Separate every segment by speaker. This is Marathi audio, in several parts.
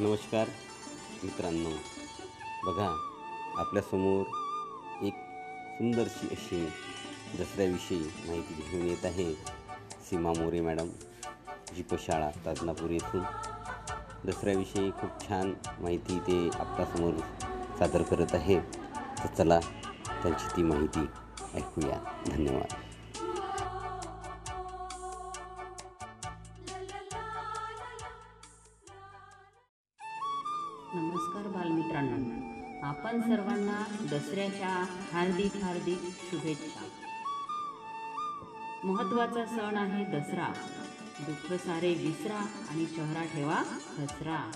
Speaker 1: नमस्कार मित्रांनो. बघा आपल्यासमोर एक सुंदरशी अशी दसऱ्याविषयी माहिती घेऊन येत आहे सीमा मोरे मॅडम जीपशाळा ताजनापूर येथून. दसऱ्याविषयी खूप छान माहिती ते आपल्यासमोर सादर करत आहे तर चला त्यांची ती माहिती ऐकूया. धन्यवाद.
Speaker 2: नमस्कार बालमित्रांनो. आपण सर्वांना दसऱ्याच्या हार्दिक हार्दिक शुभेच्छा. महत्त्वाचा सण आहे दसरा. दुःख सारे विसरा आणि चेहरा ठेवा दसरा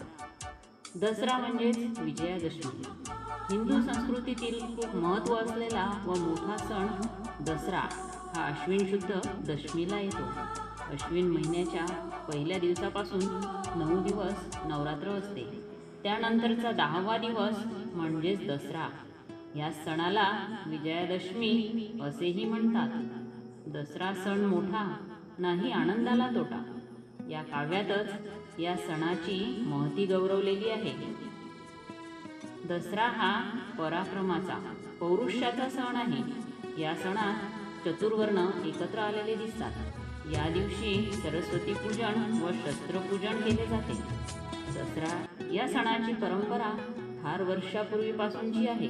Speaker 2: दसरा म्हणजेच विजयादशमी. हिंदू संस्कृतीतील खूप महत्त्व असलेला व मोठा सण दसरा. हा अश्विन शुद्ध दशमीला येतो. अश्विन महिन्याच्या पहिल्या दिवसापासून नऊ दिवस नवरात्र असते. त्यानंतरचा दहावा दिवस म्हणजेच दसरा. या सणाला विजयादशमी असेही म्हणतात. दसरा सण मोठा नाही आनंदाला तोटा. या काव्यातच या सणाची महती गौरवलेली आहे. दसरा हा पराक्रमाचा पौरुष्याचा सण आहे. या सणात चतुर्वर्ण एकत्र आलेले दिसतात. या दिवशी सरस्वती पूजन व शस्त्रपूजन केले जाते. दसरा या सणाची परंपरा फार वर्षापूर्वीपासूनची आहे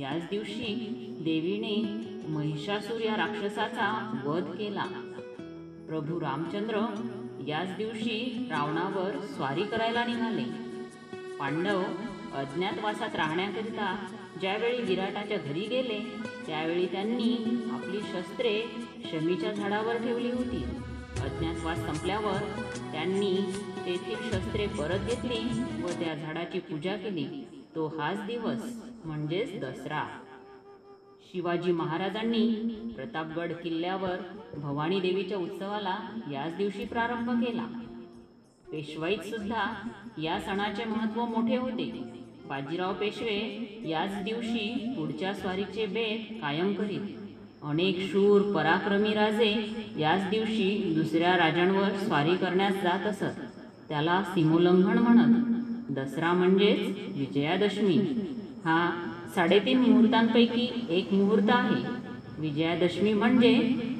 Speaker 2: याच दिवशी देवीने महिषासूर या राक्षसाचा वध केला. प्रभू रामचंद्र याच दिवशी रावणावर स्वारी करायला निघाले. पांडव अज्ञातवासात राहण्याकरिता ज्यावेळी विराटाच्या घरी गेले त्यावेळी त्यांनी आपली शस्त्रे शमीच्या झाडावर ठेवली होती. अज्ञातवास संपल्यावर त्यांनी तेथील शस्त्रे परत घेतली व त्या झाडाची पूजा केली. तो हाच दिवस म्हणजेच दसरा. शिवाजी महाराजांनी प्रतापगड किल्ल्यावर भवानी देवीच्या उत्सवाला याच दिवशी प्रारंभ केला. पेशवाईत सुद्धा या सणाचे महत्त्व मोठे होते. बाजीराव पेशवे याच दिवशी पुढच्या स्वारीचे बेत कायम करीत. अनेक शूर पराक्रमी राजे याच दिवशी दुसऱ्या राजांवर स्वारी करण्यास जात असत. त्याला सीमोल्लंघन म्हणत. दसरा म्हणजेच विजयादशमी. हा साडेतीन मुहूर्तांपैकी एक मुहूर्त आहे. विजयादशमी म्हणजे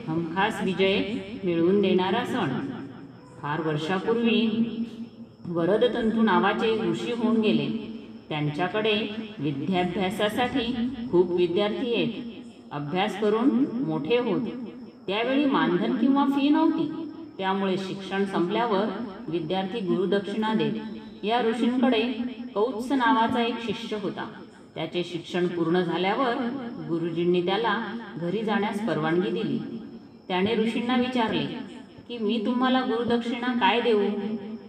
Speaker 2: हमखास विजय मिळवून देणारा सण. फार वर्षापूर्वी वरदतंतू नावाचे ऋषी होऊन गेले. त्यांच्याकडे विद्याभ्यासासाठी खूप विद्यार्थी आहेत अभ्यास करून मोठे होत. त्यावेळी मानधन किंवा फी नव्हती. त्यामुळे शिक्षण संपल्यावर विद्यार्थी गुरुदक्षिणा देत. या ऋषींकडे कौत्स नावाचा एक शिष्य होता. त्याचे शिक्षण पूर्ण झाल्यावर गुरुजींनी त्याला घरी जाण्यास परवानगी दिली. त्याने ऋषींना विचारले की मी तुम्हाला गुरुदक्षिणा काय देऊ?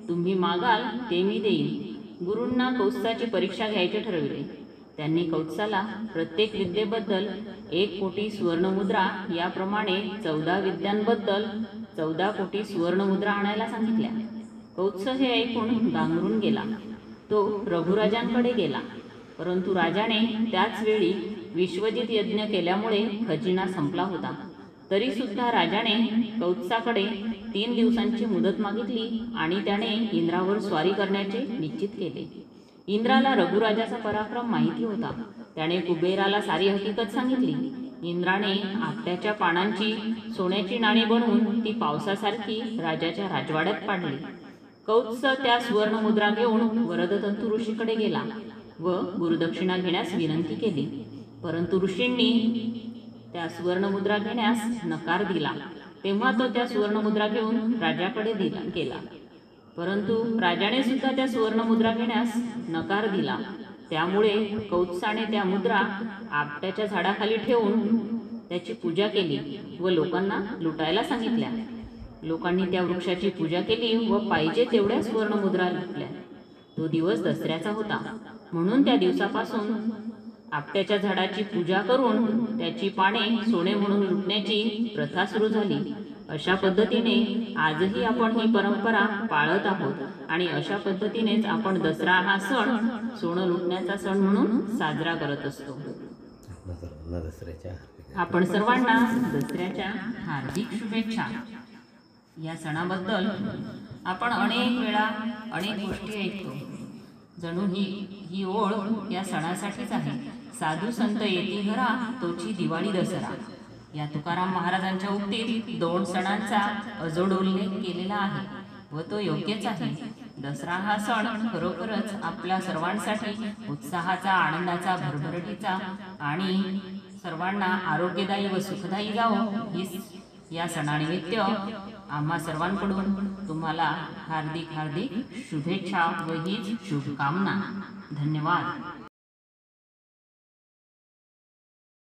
Speaker 2: तुम्ही मागाल ते मी देईन. गुरूंना कौत्साची परीक्षा घ्यायचे ठरविले. त्यांनी कौत्साला प्रत्येक विद्येबद्दल एक कोटी सुवर्णमुद्रा याप्रमाणे चौदा विद्यांबद्दल चौदा कोटी सुवर्णमुद्रा आणायला सांगितल्या. कौत्स हे ऐकून गांगरून गेला. तो रघुराजांकडे गेला. परंतु राजाने त्याच वेळी विश्वजित यज्ञ केल्यामुळे खजिना संपला होता. तरी सुद्धा राजाने कौत्साकडे तीन दिवसांची मुदत मागितली आणि त्याने इंद्रावर स्वारी करण्याचे निश्चित केले. इंद्राला रघुराजाचा पराक्रम माहिती होता. त्याने कुबेराला सारी हकीकत सांगितली. इंद्राने आपल्याच्या पानांची सोन्याची नाणी बनवून ती पावसासारखी राजाच्या राजवाड्यात पाडली. कौत्स त्या सुवर्णमुद्रा घेऊन वरदतंतू ऋषीकडे गेला व गुरुदक्षिणा घेण्यास विनंती केली. परंतु ऋषींनी त्या सुवर्णमुद्रा घेण्यास नकार दिला. तेव्हा तो त्या सुवर्णमुद्रा घेऊन राजाकडे दिला गेला. परंतु राजाने सुद्धा त्या सुवर्णमुद्रा घेण्यास नकार दिला. त्यामुळे कौत्साने त्या मुद्रा आपट्याच्या झाडाखाली ठेवून त्याची पूजा केली व लोकांना लुटायला सांगितल्या. लोकांनी त्या वृक्षाची पूजा केली व पाहिजे तेवढ्या सुवर्णमुद्रा लुटल्या. तो दिवस दसऱ्याचा होता. म्हणून त्या दिवसापासून आपट्याच्या झाडाची पूजा करून त्याची पाने सोने म्हणून लुटण्याची प्रथा सुरू झाली. अशा पद्धतीने आजही आपण ही परंपरा पाळत आहोत आणि अशा पद्धतीनेच आपण दसरा हा सण सोनं लुटण्याचा सण म्हणून साजरा करत असतो. आपण सर्वांना दसऱ्याच्या हार्दिक शुभेच्छा. या सणाबद्दल आपण अनेक वेळा अनेक गोष्टी ऐकतो. जणू ही ही ओळ या सणासाठीच आहे. साधू संत येती घरा तोची दिवाळी दसरा. या तुकाराम महाराजांच्या उक्तीत दोन सणांचा अजोड उल्लेख केलेला आहे व तो योग्यच आहे. दसरा हा सण खरोखरच आपल्या सर्वांसाठी उत्साहाचा आनंदाचा भरभरटीचा आणि सर्वांना आरोग्यदायी व सुखदायी जावो ही या सणानिमित्त आम्हा सर्वांकडून तुम्हाला हार्दिक हार्दिक शुभेच्छा व हीच शुभकामना. धन्यवाद.